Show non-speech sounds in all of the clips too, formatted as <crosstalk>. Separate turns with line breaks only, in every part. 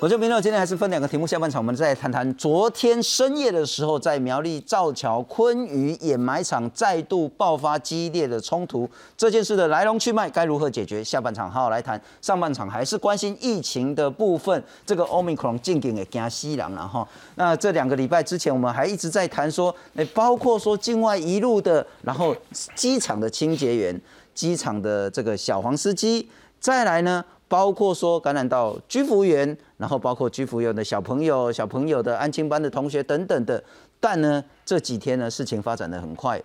我这边呢，今天还是分两个题目，下半场我们再谈谈昨天深夜的时候，在苗栗造桥昆鱼掩埋场再度爆发激烈的冲突，这件事的来龙去脉该如何解决？下半场好好来谈。上半场还是关心疫情的部分，这个 Omicron 进境也惊西凉了哈。那这两个礼拜之前，我们还一直在谈说，那包括说境外一路的，然后机场的清洁员、机场的这个小黄司机，再来呢？包括说感染到居服员，然后包括居服员的小朋友、小朋友的安亲班的同学等等的，但呢这几天呢事情发展的很快，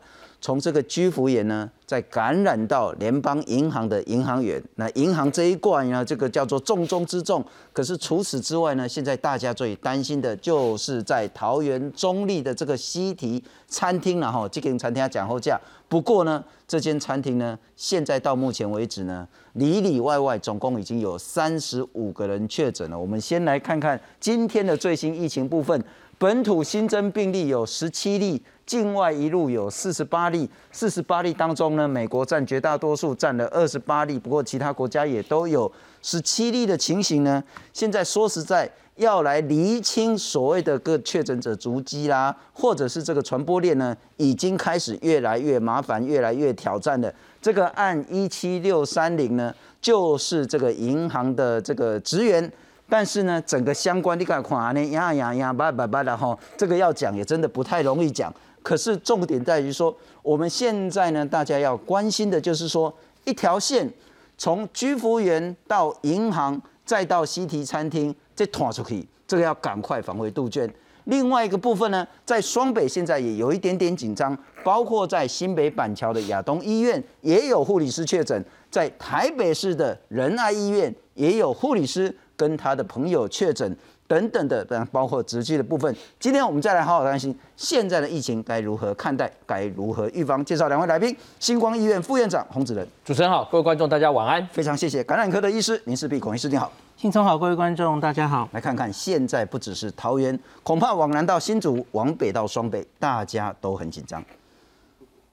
从这个居服员呢再感染到联邦银行的银行员，那银行这一关呢这个叫做重中之重。可是除此之外呢，现在大家最担心的就是在桃园中立的这个西提餐厅了哈，这间餐厅要讲后价。不过呢，这间餐厅呢，现在到目前为止呢，里里外外总共已经有三十五个人确诊了。我们先来看看今天的最新疫情部分，本土新增病例有十七例，境外一路有四十八例。四十八例当中呢，美国占绝大多数，占了二十八例。不过其他国家也都有十七例的情形呢。现在说实在。要来厘清所谓的各确诊者足迹啦，或者是这个传播链呢，已经开始越来越麻烦、越来越挑战的。这个案一七六三零呢，就是这个银行的这个职员，但是呢，整个相关你看看呢，呀呀呀，叭叭叭的哈，这个要讲也真的不太容易讲。可是重点在于说，我们现在呢，大家要关心的就是说，一条线从居服员到银行，再到西提餐厅。这拖出去，这个要赶快返回杜鹃。另外一个部分呢，在双北现在也有一点点紧张，包括在新北板桥的亚东医院也有护理师确诊，在台北市的仁爱医院也有护理师跟他的朋友确诊。等等的，包括直击的部分。今天我们再来好好担心现在的疫情该如何看待，该如何预防。介绍两位来宾：星光医院副院长洪子仁。
主持人好，各位观众大家晚安。
非常谢谢感染科的医师林世碧孔医师，你好。
新聪好，各位观众大家好。
来看看现在不只是桃园，恐怕往南到新竹，往北到双北，大家都很紧张。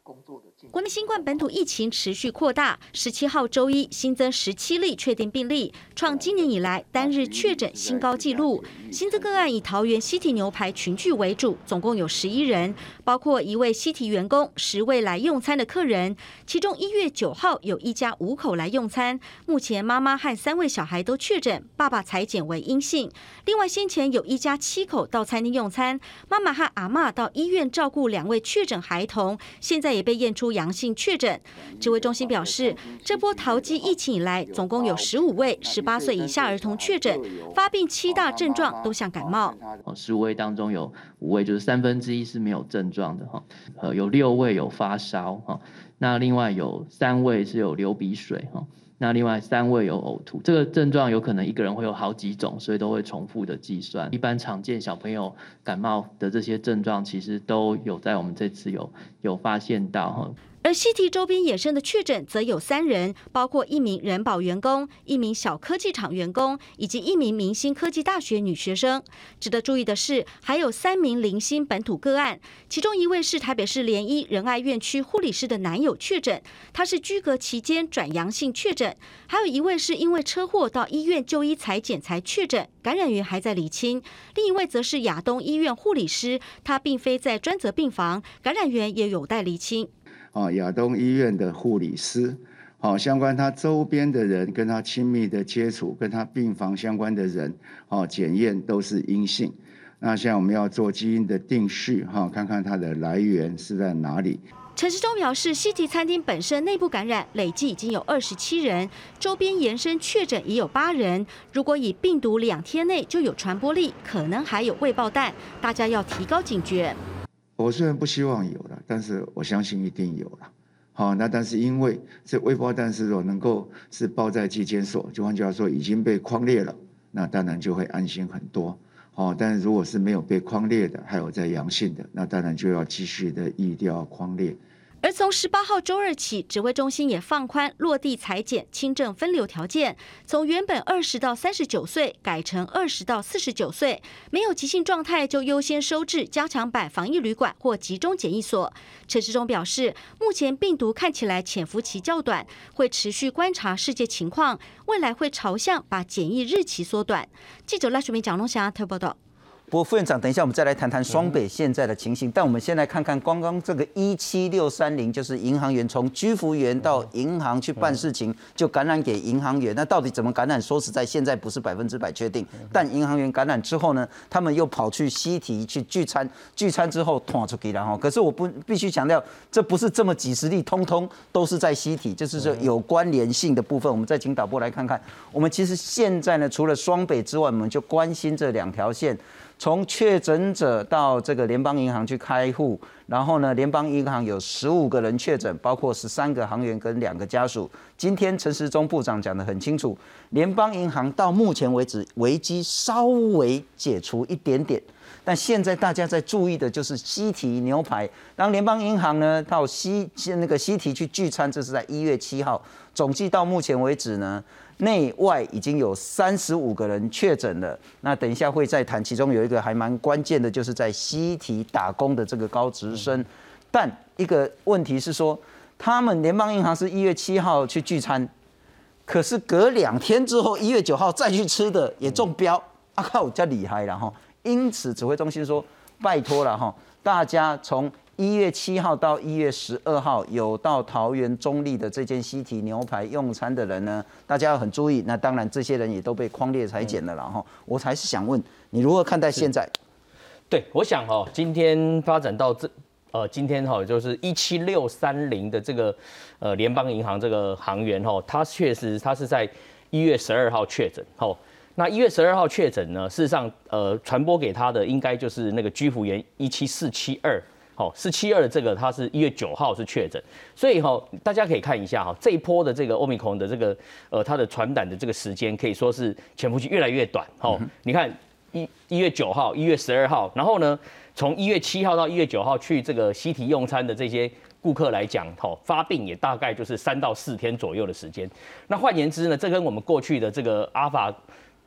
工作的。国内新冠本土疫情持续扩大，十七号周一新增十七例确定病例，创今年以来单日确诊新高纪录。新增个案以桃园西提牛排群聚为主，总共有十一人，包括一位西提员工、十位来用餐的客人。其中一月九号有一家五口来用餐，目前妈妈和三位小孩都确诊，爸爸裁检为阴性。另外先前有一家七口到餐厅用餐，妈妈和阿妈到医院照顾两位确诊孩童，现在也被验出阳。性确诊，指挥中心表示，这波桃机疫情以来，总共有十五位十八岁以下儿童确诊，发病七大症状都像感冒。
十五位当中有五位，就是三分之一是没有症状的哈，呃，有六位有发烧哈，那另外有三位是有流鼻水哈。那另外三位有呕吐，这个症状有可能一个人会有好几种，所以都会重复的计算。一般常见小朋友感冒的这些症状，其实都有在我们这次有有发现到哈。
而西提周边衍生的确诊则有三人，包括一名人保员工、一名小科技厂员工以及一名明星科技大学女学生。值得注意的是，还有三名零星本土个案，其中一位是台北市联医仁爱院区护理师的男友确诊，他是居隔期间转阳性确诊；还有一位是因为车祸到医院就医裁检才确诊，感染源还在厘清；另一位则是亚东医院护理师，他并非在专责病房，感染源也有待厘清。
啊，亚东医院的护理师，好，相关他周边的人跟他亲密的接触，跟他病房相关的人，哦，检验都是阴性。那现在我们要做基因的定序，哈，看看它的来源是在哪里。
陈时中表示，西提餐厅本身内部感染累计已经有二十七人，周边延伸确诊已有八人。如果以病毒两天内就有传播力，可能还有未爆弹，大家要提高警觉。
我虽然不希望有了，但是我相信一定有了。好，那但是因为这微波但是说能够是包在机间所，就换句话说已经被框裂了，那当然就会安心很多。好，但是如果是没有被框裂的，还有在阳性的，那当然就要继续的疫掉框裂。
而从十八号周二起，指挥中心也放宽落地裁剪轻症分流条件，从原本二十到三十九岁改成二十到四十九岁，没有急性状态就优先收治加强版防疫旅馆或集中检疫所。陈时中表示，目前病毒看起来潜伏期较短，会持续观察世界情况，未来会朝向把检疫日期缩短。记者赖水明、蒋龙霞特报道。
不过副院长，等一下我们再来谈谈双北现在的情形。但我们先来看看刚刚这个一七六三零，就是银行员从居服员到银行去办事情，就感染给银行员。那到底怎么感染？说实在，现在不是百分之百确定。但银行员感染之后呢，他们又跑去西提去聚餐，聚餐之后捅出去了哈。可是我不必须强调，这不是这么几十例，通通都是在西体，就是说有关联性的部分。我们再请导播来看看。我们其实现在呢，除了双北之外，我们就关心这两条线。从确诊者到这个联邦银行去开户，然后呢，联邦银行有十五个人确诊，包括十三个行员跟两个家属。今天陈时中部长讲得很清楚，联邦银行到目前为止危机稍微解除一点点，但现在大家在注意的就是西提牛排。当联邦银行呢到西那个西提去聚餐，这是在一月七号，总计到目前为止呢。内外已经有三十五个人确诊了，那等一下会再谈，其中有一个还蛮关键的，就是在西提打工的这个高职生。但一个问题是说，他们联邦银行是一月七号去聚餐，可是隔两天之后，一月九号再去吃的也中标，啊靠，叫厉害了哈！因此指挥中心说，拜托了哈，大家从。一月七号到一月十二号，有到桃园中立的这间西提牛排用餐的人呢，大家要很注意。那当然，这些人也都被框列裁剪了。然后，我还是想问你如何看待现在？
对，我想哦，今天发展到这，呃，今天哈就是一七六三零的这个呃联邦银行这个行员哈，他确实他是在一月十二号确诊。哦，那一月十二号确诊呢，事实上呃传播给他的应该就是那个居服员一七四七二。好，四七二这个，它是一月九号是确诊，所以哈，大家可以看一下哈，这一波的这个欧米克的这个呃，它的传染的这个时间可以说是潜伏期越来越短。好，你看一一月九号、一月十二号，然后呢，从一月七号到一月九号去这个西提用餐的这些顾客来讲，哈，发病也大概就是三到四天左右的时间。那换言之呢，这跟我们过去的这个阿法。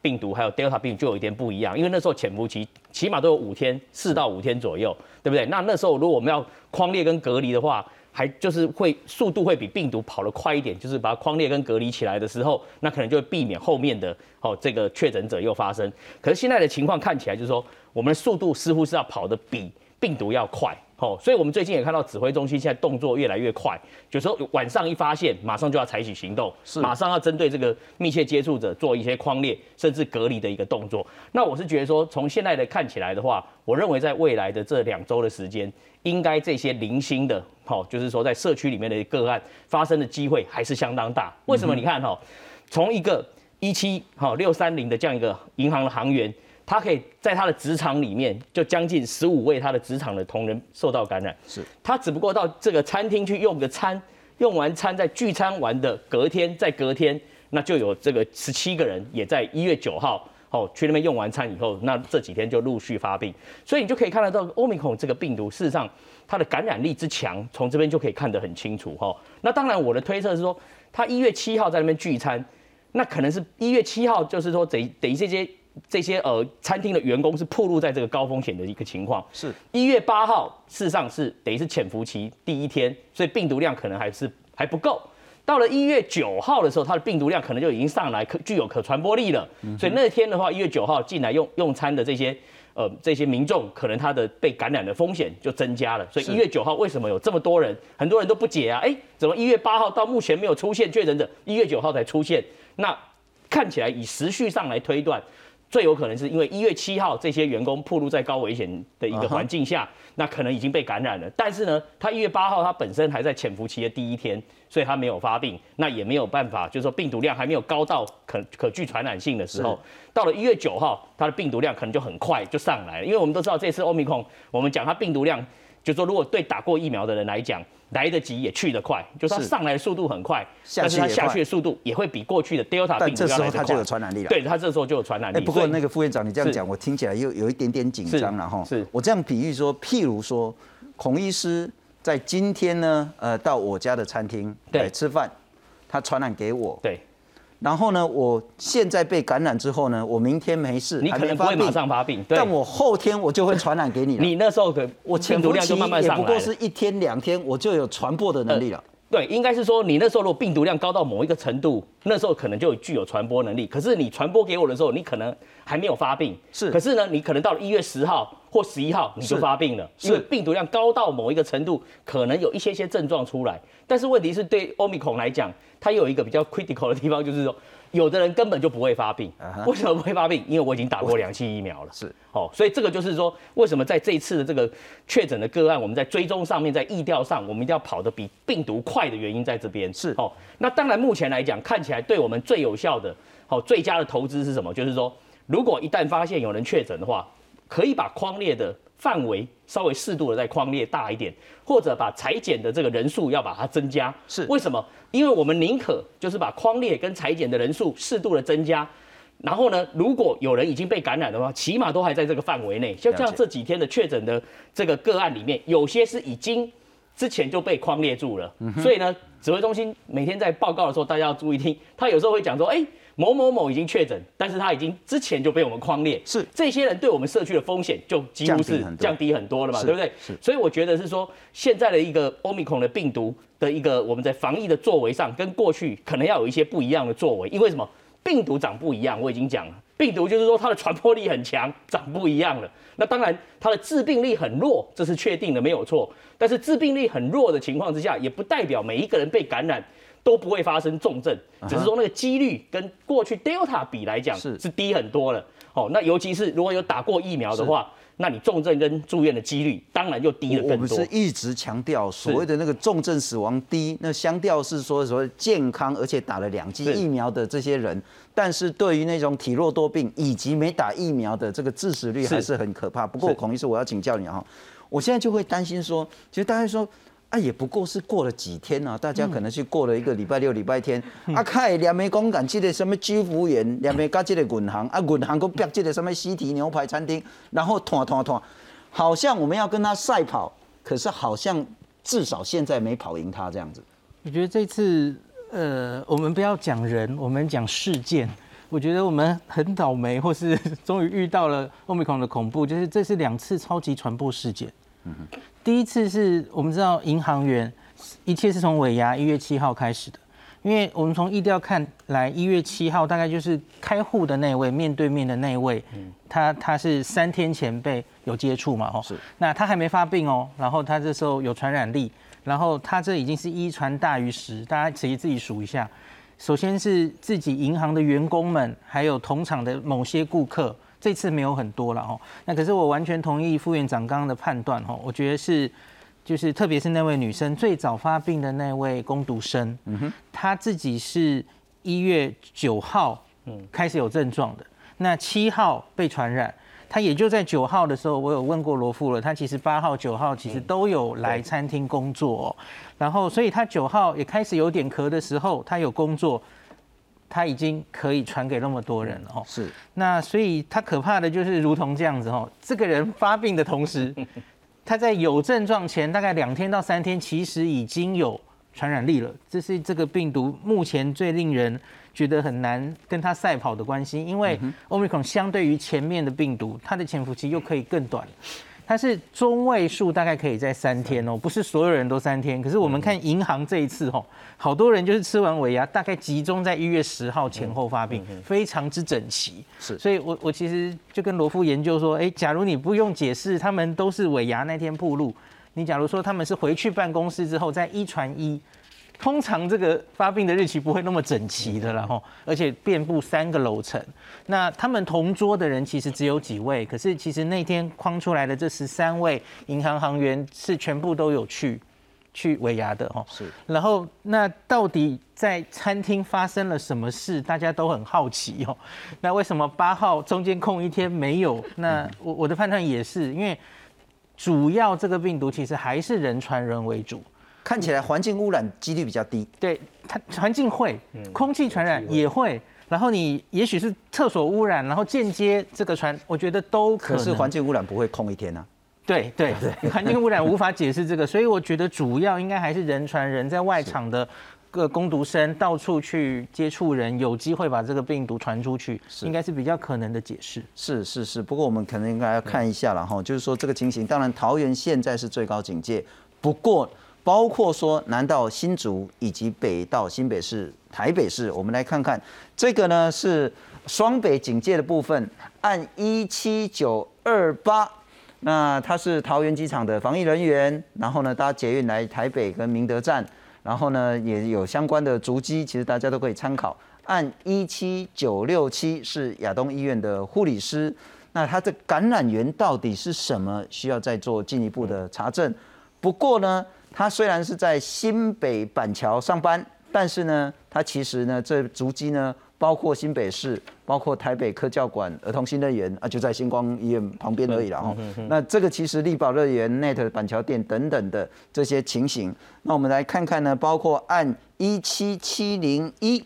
病毒还有 Delta 病毒就有一点不一样，因为那时候潜伏期起码都有五天，四到五天左右，对不对？那那时候如果我们要框列跟隔离的话，还就是会速度会比病毒跑得快一点，就是把它框列跟隔离起来的时候，那可能就会避免后面的哦这个确诊者又发生。可是现在的情况看起来就是说，我们的速度似乎是要跑得比病毒要快。哦，所以我们最近也看到指挥中心现在动作越来越快，有时候晚上一发现，马上就要采取行动，是马上要针对这个密切接触者做一些框列甚至隔离的一个动作。那我是觉得说，从现在的看起来的话，我认为在未来的这两周的时间，应该这些零星的，好，就是说在社区里面的个案发生的机会还是相当大。为什么？你看哈，从一个一七好六三零的这样一个银行的行员。他可以在他的职场里面，就将近十五位他的职场的同仁受到感染。
是，
他只不过到这个餐厅去用个餐，用完餐在聚餐完的隔天，在隔天，那就有这个十七个人也在一月九号哦去那边用完餐以后，那这几天就陆续发病。所以你就可以看得到欧米孔这个病毒，事实上它的感染力之强，从这边就可以看得很清楚哈。那当然我的推测是说，他一月七号在那边聚餐，那可能是一月七号，就是说等等于这些。这些呃餐厅的员工是暴露在这个高风险的一个情况。
是
一月八号，事实上是等于是潜伏期第一天，所以病毒量可能还是还不够。到了一月九号的时候，它的病毒量可能就已经上来，可具有可传播力了。所以那天的话，一月九号进来用用餐的这些呃这些民众，可能他的被感染的风险就增加了。所以一月九号为什么有这么多人？很多人都不解啊，哎，怎么一月八号到目前没有出现确诊者，一月九号才出现？那看起来以时序上来推断。最有可能是因为一月七号这些员工暴露在高危险的一个环境下，那可能已经被感染了。但是呢，他一月八号他本身还在潜伏期的第一天，所以他没有发病，那也没有办法，就是说病毒量还没有高到可可具传染性的时候，到了一月九号，他的病毒量可能就很快就上来了。因为我们都知道这次欧米克我们讲它病毒量，就说如果对打过疫苗的人来讲。来得及也去得快，就是它上来的速度很快，但是它下去的速度也会比过去的 Delta 病毒。
但这时候它就有传染力了。
对，它这时候就有传染力。
不过那个副院长，你这样讲，我听起来又有一点点紧张了哈。
是。
我这样比喻说，譬如说，孔医师在今天呢，呃，到我家的餐厅
对
来吃饭，他传染给我，
对，
然后呢，我现在被感染之后呢，我明天没事，
你可能不会马上发病，
但我后天我就会传染给你了。
你那时候的
我潜伏期
病毒量就慢慢
也
上来了。
不过是一天两天，我就有传播的能力了。
对，应该是说你那时候如果病毒量高到某一个程度，那时候可能就具有传播能力。可是你传播给我的时候，你可能还没有发病，
是
可是呢，你可能到了一月十号或十一号你就是发病了，
是
因为病毒量高到某一个程度，可能有一些些症状出来。但是问题是对欧米孔来讲，它有一个比较 critical 的地方，就是说。有的人根本就不会发病为什么不会发病？因为我已经打过两期疫苗了。
是，
哦，所以这个就是说，为什么在这一次的这个确诊的个案，我们在追踪上面，在疫调上，我们一定要跑得比病毒快的原因在这边。
是
哦，那当然目前来讲，看起来对我们最有效的、好、最佳的投资是什么？就是说，如果一旦发现有人确诊的话，可以把框列的范围稍微适度的再框列大一点，或者把裁剪的这个人数要把它增加。
是
为什么？因为我们宁可就是把框列跟裁剪的人数适度的增加。然后呢，如果有人已经被感染的话，起码都还在这个范围内。就像这几天的确诊的这个个案里面，有些是已经之前就被框列住了。
嗯
所以呢，指挥中心每天在报告的时候，大家要注意听。他有时候会讲说，哎，某某某已经确诊，但是他已经之前就被我们框列。
是
这些人对我们社区的风险就几乎是
降低很多
了嘛，对不对？
是
所以我觉得是说，现在的一个欧米孔的病毒的一个我们在防疫的作为上，跟过去可能要有一些不一样的作为。因为什么？病毒长不一样，我已经讲了，病毒就是说它的传播力很强，长不一样了。那当然，它的致病力很弱，这是确定的，没有错。但是致病力很弱的情况之下，也不代表每一个人被感染都不会发生重症，只是说那个几率跟过去 Delta 比来讲
是
是低很多了。哦，那尤其是如果有打过疫苗的话，那你重症跟住院的几率当然就低了更多
我们是。一直强调所谓的那个重症死亡低，那相调是说所谓健康而且打了两剂疫苗的这些人，但是对于那种体弱多病以及没打疫苗的这个致死率
是
还是很可怕。不过孔医师，我要请教你哈，我现在就会担心说，其实大家说。啊，也不过是过了几天啊，大家可能是过了一个礼拜六、礼拜天，啊，开两枚公赶这个什么居服员，两枚加这个滚行，啊，滚行搁逼这个什么西提牛排餐厅，然后团团团，好像我们要跟他赛跑，可是好像至少现在没跑赢他这样子。
我觉得这次，呃，我们不要讲人，我们讲事件。我觉得我们很倒霉，或是 <laughs> 终于遇到了欧米孔的恐怖，就是这是两次超级传播事件。第一次是我们知道银行员，一切是从尾牙一月七号开始的，因为我们从意调看来，一月七号大概就是开户的那位，面对面的那位，他他是三天前被有接触嘛，吼，
是，
那他还没发病哦，然后他这时候有传染力，然后他这已经是一传大于十，大家自己自己数一下。首先是自己银行的员工们，还有同场的某些顾客，这次没有很多了哦。那可是我完全同意副院长刚刚的判断哦，我觉得是，就是特别是那位女生最早发病的那位攻读生，嗯哼，她自己是一月九号嗯开始有症状的，那七号被传染。她也就在九号的时候，我有问过罗富了，他其实八号、九号其实都有来餐厅工作、哦，然后所以他九号也开始有点咳的时候，他有工作，他已经可以传给那么多人了哦。
是，
那所以他可怕的就是如同这样子哦，这个人发病的同时，<laughs> 他在有症状前大概两天到三天，其实已经有传染力了。这是这个病毒目前最令人觉得很难跟他赛跑的关系，因为 Omicron 相对于前面的病毒，它的潜伏期又可以更短。它是中位数，大概可以在三天哦，不是所有人都三天。可是我们看银行这一次哦，好多人就是吃完尾牙，大概集中在一月十号前后发病，非常之整齐。
是
所以我我其实就跟罗夫研究说，哎，假如你不用解释，他们都是尾牙那天铺路，你假如说他们是回去办公室之后再一传一。通常这个发病的日期不会那么整齐的了哈，而且遍布三个楼层。那他们同桌的人其实只有几位，可是其实那天框出来的这十三位银行行员是全部都有去去尾牙的哈。
是。
然后那到底在餐厅发生了什么事？大家都很好奇哦。那为什么八号中间空一天没有？那我我的判断也是因为主要这个病毒其实还是人传人为主。
看起来环境污染几率比较低。
对，它环境会，空气传染也会，然后你也许是厕所污染，然后间接这个传，我觉得都可。
可是环境污染不会空一天啊。
对对对，<laughs> 环境污染无法解释这个，所以我觉得主要应该还是人传人，在外场的 <laughs> 个攻读生到处去接触人，有机会把这个病毒传出去，应该是比较可能的解释。
是是是，不过我们可能应该要看一下了哈，就是说这个情形，当然桃园现在是最高警戒，不过包括说南到新竹以及北到新北市、台北市，我们来看看这个呢是双北警戒的部分，按一七九二八。那他是桃园机场的防疫人员，然后呢搭捷运来台北跟明德站，然后呢也有相关的足迹，其实大家都可以参考。按一七九六七是亚东医院的护理师，那他的感染源到底是什么？需要再做进一步的查证。不过呢，他虽然是在新北板桥上班，但是呢，他其实呢这足迹呢。包括新北市，包括台北科教馆儿童新乐园啊，就在星光医院旁边而已了哈。那这个其实力宝乐园、Net 板桥店等等的这些情形，那我们来看看呢，包括按一七七零一，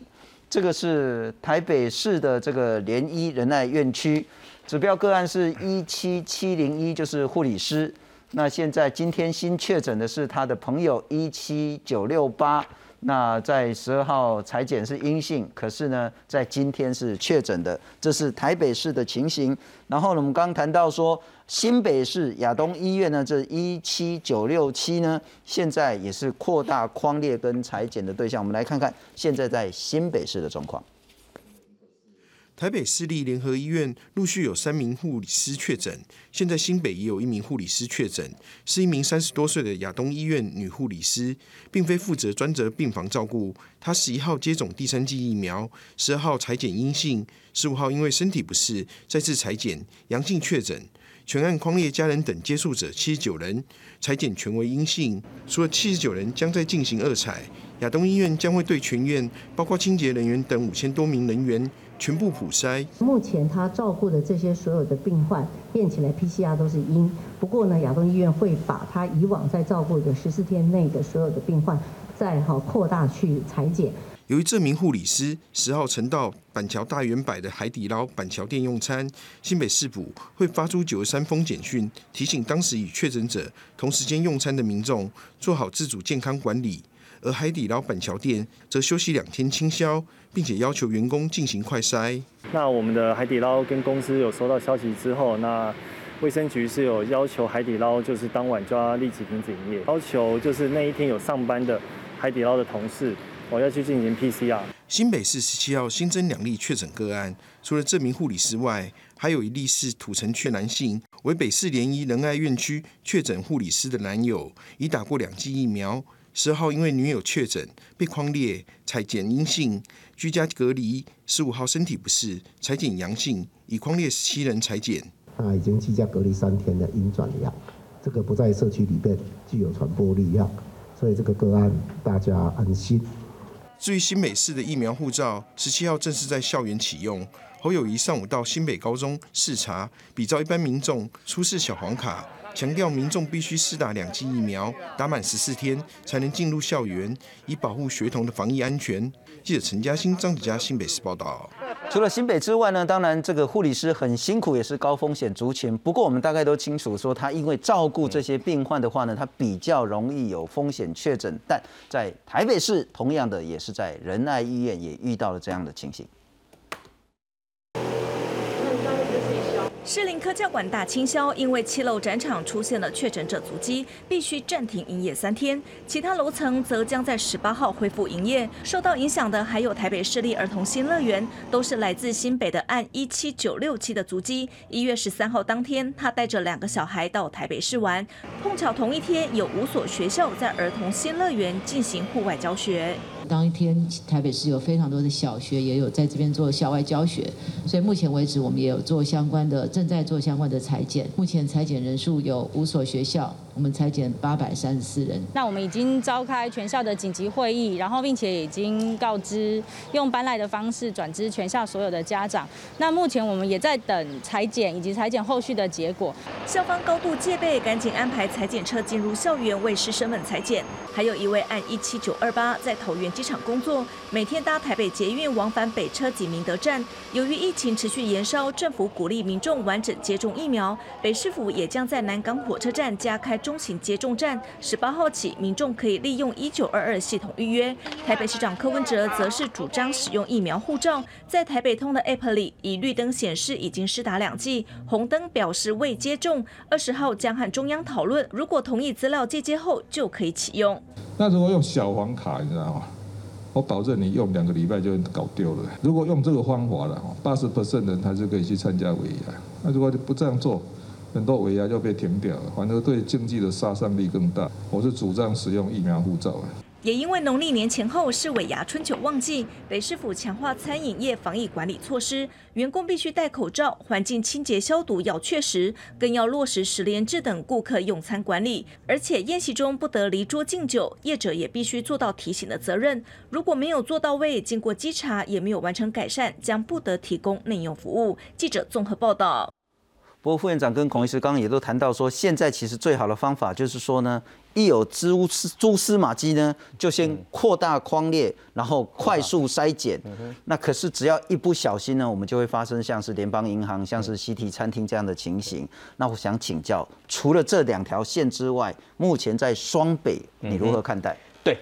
这个是台北市的这个联医仁爱院区，指标个案是一七七零一，就是护理师。那现在今天新确诊的是他的朋友一七九六八。那在十二号裁剪是阴性，可是呢，在今天是确诊的，这是台北市的情形。然后呢，我们刚谈到说，新北市亚东医院呢，这一七九六七呢，现在也是扩大框列跟裁剪的对象。我们来看看现在在新北市的状况。
台北市立联合医院陆续有三名护理师确诊，现在新北也有一名护理师确诊，是一名三十多岁的亚东医院女护理师，并非负责专责病房照顾。她十一号接种第三剂疫苗，十二号裁剪阴性，十五号因为身体不适再次裁剪阳性确诊。全案匡列家人等接触者七十九人，裁剪全为阴性。除了七十九人将在进行二采，亚东医院将会对全院，包括清洁人员等五千多名人员。全部普筛。
目前他照顾的这些所有的病患验起来 PCR 都是阴。不过呢，亚东医院会把他以往在照顾的十四天内的所有的病患，再好扩大去裁剪。
由于这名护理师十号曾到板桥大圆柏的海底捞板桥店用餐，新北市府会发出九十三封简讯，提醒当时与确诊者同时间用餐的民众做好自主健康管理。而海底捞板桥店则休息两天清消，并且要求员工进行快筛。
那我们的海底捞跟公司有收到消息之后，那卫生局是有要求海底捞就是当晚就要立即停止营业，要求就是那一天有上班的海底捞的同事，我要去进行 PCR。
新北市十七号新增两例确诊个案，除了这名护理师外，还有一例是土城区男性，为北市联医仁爱院区确诊护理师的男友，已打过两剂疫苗。十号因为女友确诊被框列，裁检阴性，居家隔离。十五号身体不适，裁检阳性，已框列十七人裁检。
他已经居家隔离三天的阴转阳，这个不在社区里面具有传播力量，所以这个个案大家安心。
至于新北市的疫苗护照，十七号正式在校园启用。侯友谊上午到新北高中视察，比照一般民众出示小黄卡。强调民众必须施打两剂疫苗，打满十四天才能进入校园，以保护学童的防疫安全。记者陈嘉欣、张子佳新北市报道。
除了新北之外呢，当然这个护理师很辛苦，也是高风险族群。不过我们大概都清楚，说他因为照顾这些病患的话呢，他比较容易有风险确诊。但在台北市，同样的也是在仁爱医院也遇到了这样的情形。
士林科教馆大清销，因为七楼展场出现了确诊者足迹，必须暂停营业三天。其他楼层则将在十八号恢复营业。受到影响的还有台北市立儿童新乐园，都是来自新北的按一七九六七的足迹。一月十三号当天，他带着两个小孩到台北市玩，碰巧同一天有五所学校在儿童新乐园进行户外教学。
当天台北市有非常多的小学也有在这边做校外教学，所以目前为止我们也有做相关的，正在做相关的裁剪。目前裁剪人数有五所学校，我们裁减八百三十四人。
那我们已经召开全校的紧急会议，然后并且已经告知用搬来的方式转知全校所有的家长。那目前我们也在等裁剪以及裁剪后续的结果。
校方高度戒备，赶紧安排裁剪车进入校园为师生们裁剪。还有一位按一七九二八在桃园。园机场工作，每天搭台北捷运往返北车及明德站。由于疫情持续延烧，政府鼓励民众完整接种疫苗。北市府也将在南港火车站加开中型接种站，十八号起，民众可以利用一九二二系统预约。台北市长柯文哲则是主张使用疫苗护照，在台北通的 App 里，以绿灯显示已经施打两剂，红灯表示未接种。二十号将和中央讨论，如果同意资料借接后，就可以启用。
那如果用小黄卡，你知道吗？我保证你用两个礼拜就搞丢了。如果用这个方法了，八十 percent 人还是可以去参加尾牙。那如果不这样做，很多尾牙就被停掉了，反而对经济的杀伤力更大。我是主张使用疫苗护照的。
也因为农历年前后是尾牙春酒旺季，北市府强化餐饮业防疫管理措施，员工必须戴口罩，环境清洁消毒要确实，更要落实十连制等顾客用餐管理。而且宴席中不得离桌敬酒，业者也必须做到提醒的责任。如果没有做到位，经过稽查也没有完成改善，将不得提供内用服务。记者综合报道。
不过副院长跟孔医师刚刚也都谈到说，现在其实最好的方法就是说呢，一有蛛丝蛛丝马迹呢，就先扩大框列，然后快速筛检。那可是只要一不小心呢，我们就会发生像是联邦银行、像是西提餐厅这样的情形。那我想请教，除了这两条线之外，目前在双北你如何看待？
对，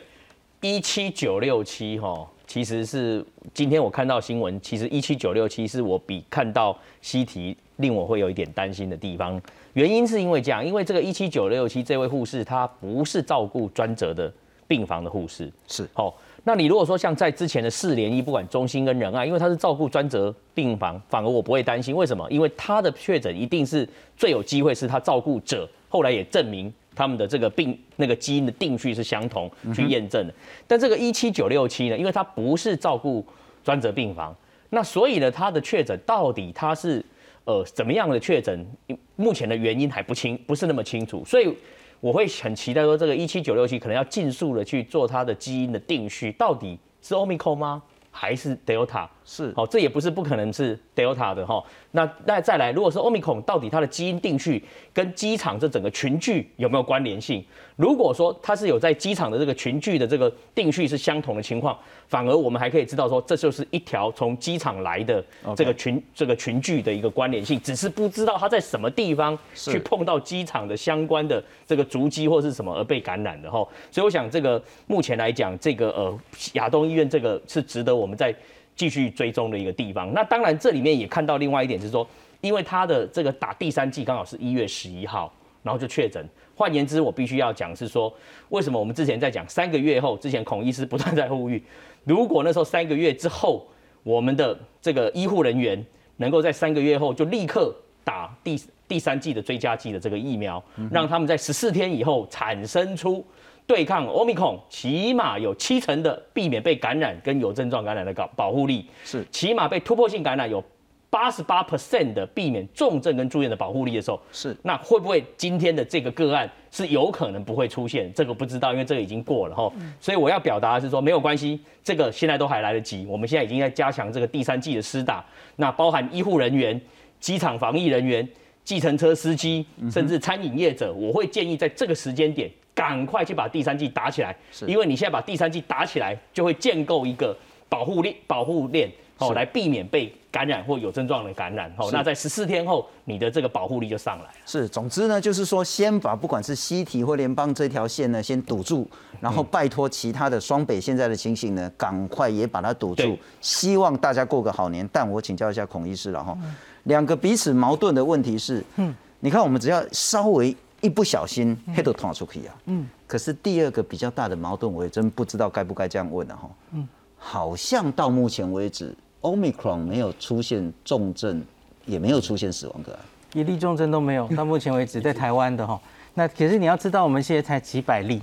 一七九六七哈。其实是今天我看到新闻，其实一七九六七是我比看到西提令我会有一点担心的地方。原因是因为这样，因为这个一七九六七这位护士她不是照顾专责的病房的护士，
是
哦。那你如果说像在之前的四联一，不管中心跟仁爱，因为他是照顾专责病房，反而我不会担心。为什么？因为他的确诊一定是最有机会是他照顾者，后来也证明。他们的这个病那个基因的定序是相同，去验证的。但这个一七九六七呢，因为它不是照顾专责病房，那所以呢，它的确诊到底它是呃怎么样的确诊？目前的原因还不清，不是那么清楚。所以我会很期待说，这个一七九六七可能要尽速的去做它的基因的定序，到底是 Omicron 吗？还是 Delta？
是，
好，这也不是不可能是 Delta 的哈。那那再来，如果说 Omicron，到底它的基因定序跟机场这整个群聚有没有关联性？如果说它是有在机场的这个群聚的这个定序是相同的情况，反而我们还可以知道说，这就是一条从机场来的这个群这个群聚的一个关联性，只是不知道它在什么地方去碰到机场的相关的这个足迹或是什么而被感染的哈。所以我想这个目前来讲，这个呃亚东医院这个是值得我们在。继续追踪的一个地方。那当然，这里面也看到另外一点是说，因为他的这个打第三剂刚好是一月十一号，然后就确诊。换言之，我必须要讲是说，为什么我们之前在讲三个月后，之前孔医师不断在呼吁，如果那时候三个月之后，我们的这个医护人员能够在三个月后就立刻打第第三剂的追加剂的这个疫苗，让他们在十四天以后产生出。对抗欧米孔，起码有七成的避免被感染跟有症状感染的保保护力，
是
起码被突破性感染有八十八 percent 的避免重症跟住院的保护力的时候，
是
那会不会今天的这个个案是有可能不会出现？这个不知道，因为这个已经过了哈。所以我要表达的是说，没有关系，这个现在都还来得及。我们现在已经在加强这个第三季的施打，那包含医护人员、机场防疫人员、计程车司机，甚至餐饮业者，我会建议在这个时间点。赶快去把第三季打起来，因为你现在把第三季打起来，就会建构一个保护链，保护链哦，来避免被感染或有症状的感染哦。那在十四天后，你的这个保护力就上来了。
是，总之呢，就是说先把不管是西提或联邦这条线呢，先堵住，然后拜托其他的双北现在的情形呢，赶快也把它堵住。希望大家过个好年。但我请教一下孔医师了哈，两个彼此矛盾的问题是，嗯，你看我们只要稍微。一不小心黑都捅出去啊！嗯，可是第二个比较大的矛盾，我也真不知道该不该这样问了哈。嗯，好像到目前为止，Omicron 没有出现重症，也没有出现死亡个案，
一例重症都没有。到目前为止，在台湾的哈，那可是你要知道，我们现在才几百例，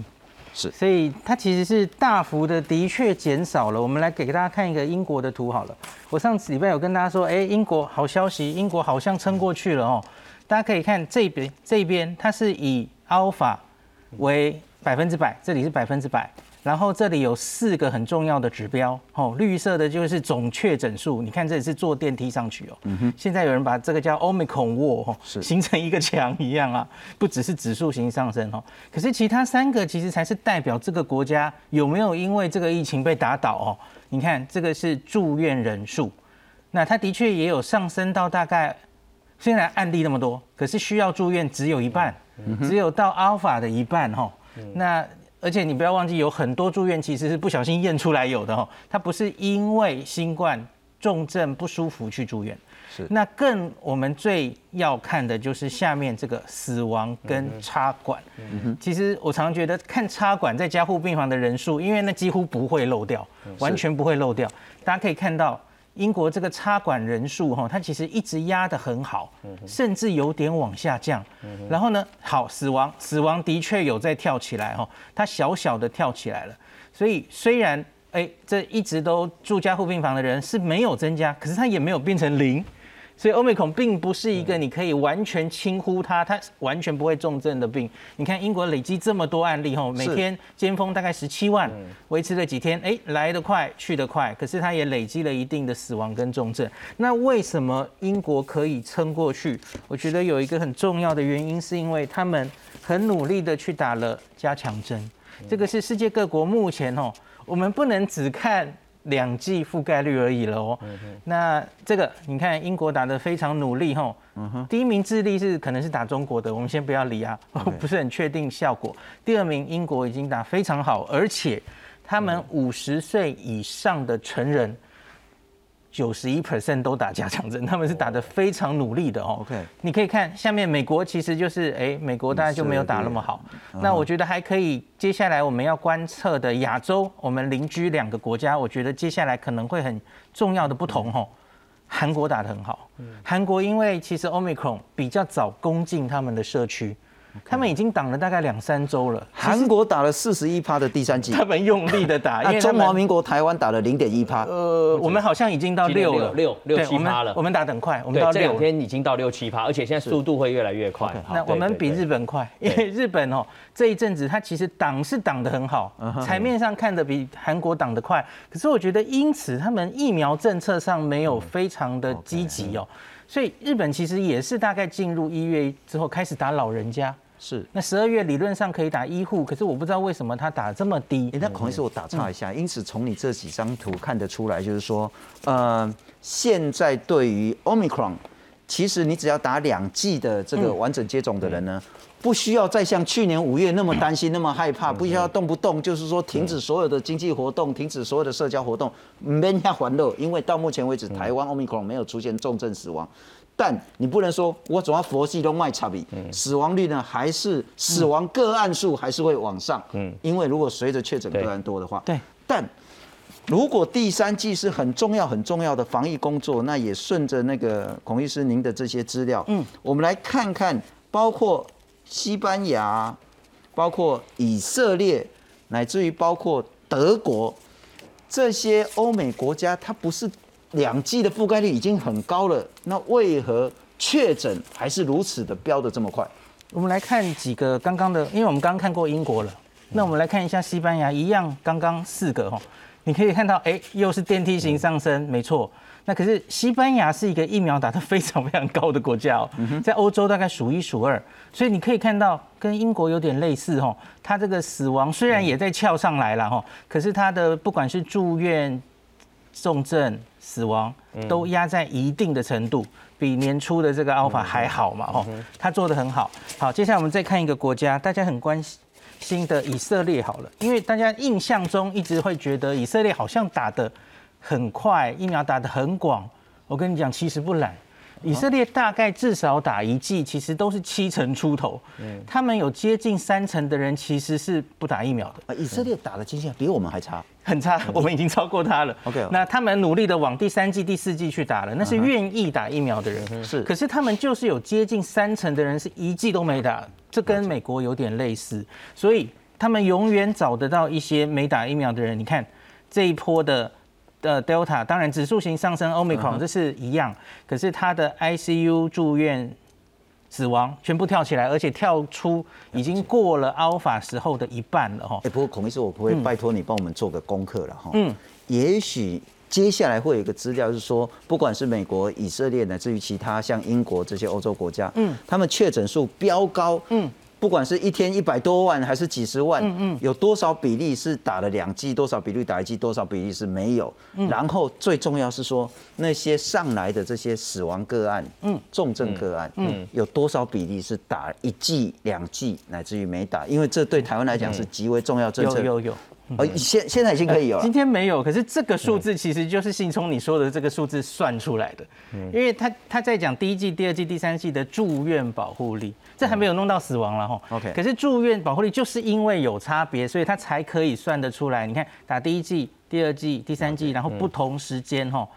是，
所以它其实是大幅的的确减少了。我们来给大家看一个英国的图好了。我上次礼拜有跟大家说，哎，英国好消息，英国好像撑过去了哦。大家可以看这边，这边它是以 alpha 为百分之百，这里是百分之百。然后这里有四个很重要的指标，哦，绿色的就是总确诊数，你看这里是坐电梯上去哦。嗯哼。现在有人把这个叫 Omicron Wall 哦，形成一个墙一样啊，不只是指数型上升哦。可是其他三个其实才是代表这个国家有没有因为这个疫情被打倒哦。你看这个是住院人数，那它的确也有上升到大概，虽然案例那么多，可是需要住院只有一半，只有到 Alpha 的一半哈。那而且你不要忘记，有很多住院其实是不小心验出来有的哈，它不是因为新冠重症不舒服去住院。
是。
那更我们最要看的就是下面这个死亡跟插管。嗯哼。其实我常觉得看插管在加护病房的人数，因为那几乎不会漏掉，完全不会漏掉。大家可以看到。英国这个插管人数哈，它其实一直压得很好，甚至有点往下降。然后呢，好死亡，死亡的确有在跳起来哈，它小小的跳起来了。所以虽然哎，这一直都住加护病房的人是没有增加，可是它也没有变成零。所以欧美孔并不是一个你可以完全轻忽它，它完全不会重症的病。你看英国累积这么多案例吼，每天尖峰大概十七万，维持了几天，哎，来得快去得快，可是它也累积了一定的死亡跟重症。那为什么英国可以撑过去？我觉得有一个很重要的原因，是因为他们很努力的去打了加强针。这个是世界各国目前哦，我们不能只看。两剂覆盖率而已了哦。那这个你看，英国打得非常努力吼。第一名智利是可能是打中国的，我们先不要理啊，<laughs> 不是很确定效果。第二名英国已经打非常好，而且他们五十岁以上的成人。九十一 percent 都打加强针，他们是打得非常努力的哦。
OK，
你可以看下面，美国其实就是哎，美国当然就没有打那么好。那我觉得还可以，接下来我们要观测的亚洲，我们邻居两个国家，我觉得接下来可能会很重要的不同哦。韩国打得很好，韩国因为其实 Omicron 比较早攻进他们的社区。他们已经挡了大概两三周了。
韩国打了四十一趴的第三季，
他们用力的打。
那中华民国台湾打了零点一趴。
呃，我们好像已经到六了，
六六七趴了。
我们打很快，我们到
这两天已经到六七趴，而且现在速度会越来越快。
那我们比日本快，因为日本哦这一阵子它其实挡是挡得很好，台面上看的比韩国挡得快。可是我觉得因此他们疫苗政策上没有非常的积极哦，所以日本其实也是大概进入一月之后开始打老人家。
是，
那十二月理论上可以打医护，可是我不知道为什么他打这么低。
哎，那孔医师，我打岔一下，因此从你这几张图看得出来，就是说，呃，现在对于 Omicron，其实你只要打两剂的这个完整接种的人呢，不需要再像去年五月那么担心、那么害怕，不需要动不动就是说停止所有的经济活动、停止所有的社交活动，免下欢乐，因为到目前为止，台湾 Omicron 没有出现重症死亡。但你不能说，我总要佛系都卖差比，死亡率呢还是死亡个案数还是会往上，嗯，因为如果随着确诊个案多的话，
对，
但如果第三季是很重要很重要的防疫工作，那也顺着那个孔医师您的这些资料，嗯，我们来看看，包括西班牙，包括以色列，乃至于包括德国这些欧美国家，它不是。两剂的覆盖率已经很高了，那为何确诊还是如此的飙的这么快？
我们来看几个刚刚的，因为我们刚刚看过英国了，那我们来看一下西班牙，一样刚刚四个哈，你可以看到，哎，又是电梯型上升，没错。那可是西班牙是一个疫苗打得非常非常高的国家哦，在欧洲大概数一数二，所以你可以看到跟英国有点类似哦，它这个死亡虽然也在翘上来了哈，可是它的不管是住院。重症死亡都压在一定的程度，比年初的这个 Alpha 还好嘛？哦，他做的很好。好，接下来我们再看一个国家，大家很关心的以色列好了，因为大家印象中一直会觉得以色列好像打的很快，疫苗打的很广。我跟你讲，其实不然。以色列大概至少打一剂，其实都是七成出头。嗯，他们有接近三成的人其实是不打疫苗的。
啊，以色列打的经验比我们还差，
很差。<laughs> 我们已经超过他了。
OK，
那他们努力的往第三季、第四季去打了，那是愿意打疫苗的人。
是，
可是他们就是有接近三成的人是一剂都没打，这跟美国有点类似。所以他们永远找得到一些没打疫苗的人。你看这一波的。的 Delta 当然指数型上升，Omicron 这是一样，可是它的 ICU 住院死亡全部跳起来，而且跳出已经过了 alpha 时候的一半了哈。
哎，不过孔医师，我不会拜托你帮我们做个功课了哈？嗯，也许接下来会有一个资料，是说，不管是美国、以色列，乃至于其他像英国这些欧洲国家，嗯，他们确诊数飙高，嗯。不管是一天一百多万还是几十万，嗯嗯，有多少比例是打了两剂，多少比例打一剂，多少比例是没有。然后最重要是说那些上来的这些死亡个案，嗯，重症个案，嗯，有多少比例是打一剂、两剂，乃至于没打？因为这对台湾来讲是极为重要政策。
有有有。
呃，现现在已经可以有了。
今天没有，可是这个数字其实就是信聪你说的这个数字算出来的。嗯，因为他他在讲第一季、第二季、第三季的住院保护力，这还没有弄到死亡了哈。
OK，
可是住院保护力就是因为有差别，所以他才可以算得出来。你看打第一季、第二季、第三季，然后不同时间哈，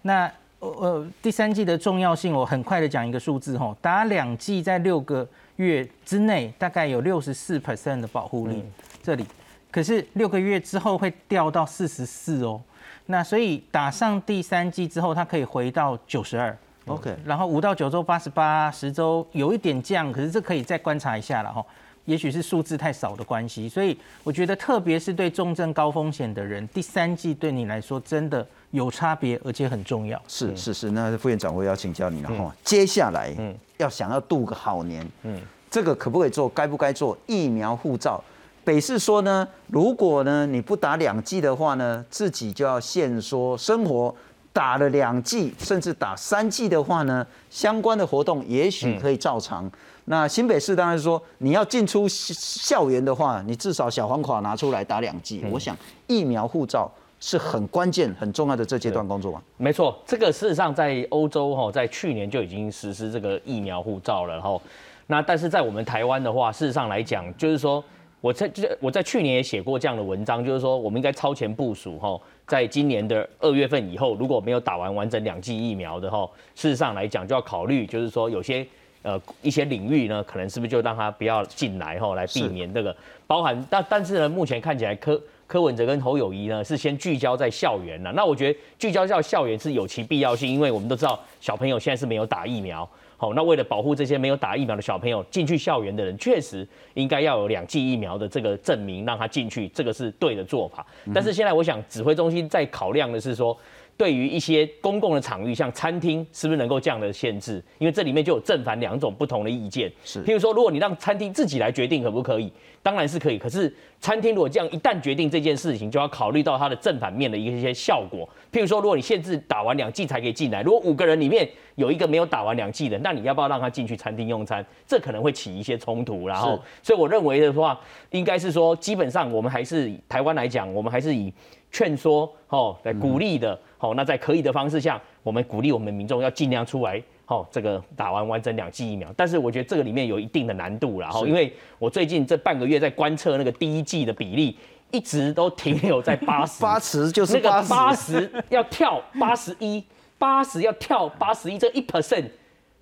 那呃第三季的重要性，我很快的讲一个数字哈，打两季在六个月之内大概有六十四 percent 的保护力，这里。可是六个月之后会掉到四十四哦，那所以打上第三季之后，它可以回到九十二
，OK，
然后五到九周八十八，十周有一点降，可是这可以再观察一下了哈，也许是数字太少的关系，所以我觉得特别是对重症高风险的人，第三季对你来说真的有差别，而且很重要。
是是是，那副院长我也要请教你了哈，接下来嗯。要想要度个好年，嗯，这个可不可以做？该不该做疫苗护照？北市说呢，如果呢你不打两剂的话呢，自己就要限缩生活；打了两剂，甚至打三剂的话呢，相关的活动也许可以照常。那新北市当然说，你要进出校园的话，你至少小黄卡拿出来打两剂。我想疫苗护照是很关键、很重要的这阶段工作吧？
没错，这个事实上在欧洲哈，在去年就已经实施这个疫苗护照了。哈，那但是在我们台湾的话，事实上来讲，就是说。我在这我在去年也写过这样的文章，就是说我们应该超前部署哈，在今年的二月份以后，如果没有打完完整两剂疫苗的哈，事实上来讲就要考虑，就是说有些呃一些领域呢，可能是不是就让他不要进来哈，来避免这个包含。但但是呢，目前看起来柯柯文哲跟侯友谊呢是先聚焦在校园了。那我觉得聚焦在校园是有其必要性，因为我们都知道小朋友现在是没有打疫苗。好，那为了保护这些没有打疫苗的小朋友，进去校园的人确实应该要有两剂疫苗的这个证明，让他进去，这个是对的做法。但是现在我想，指挥中心在考量的是说。对于一些公共的场域，像餐厅，是不是能够这样的限制？因为这里面就有正反两种不同的意见。
是，
譬如说，如果你让餐厅自己来决定可不可以，当然是可以。可是餐厅如果这样一旦决定这件事情，就要考虑到它的正反面的一些效果。譬如说，如果你限制打完两剂才可以进来，如果五个人里面有一个没有打完两剂的，那你要不要让他进去餐厅用餐？这可能会起一些冲突。然后，所以我认为的话，应该是说，基本上我们还是台湾来讲，我们还是以劝说哦来鼓励的。好，那在可以的方式下，我们鼓励我们民众要尽量出来，好，这个打完完整两剂疫苗。但是我觉得这个里面有一定的难度了，哈，因为我最近这半个月在观测那个第一剂的比例，一直都停留在八十，<laughs>
八十就是
那个八十要跳八十一，八十要跳八十一，这一 percent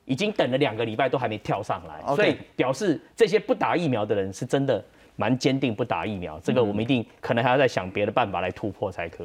已经等了两个礼拜都还没跳上来，所以表示这些不打疫苗的人是真的。蛮坚定不打疫苗，这个我们一定可能还要再想别的办法来突破才可以。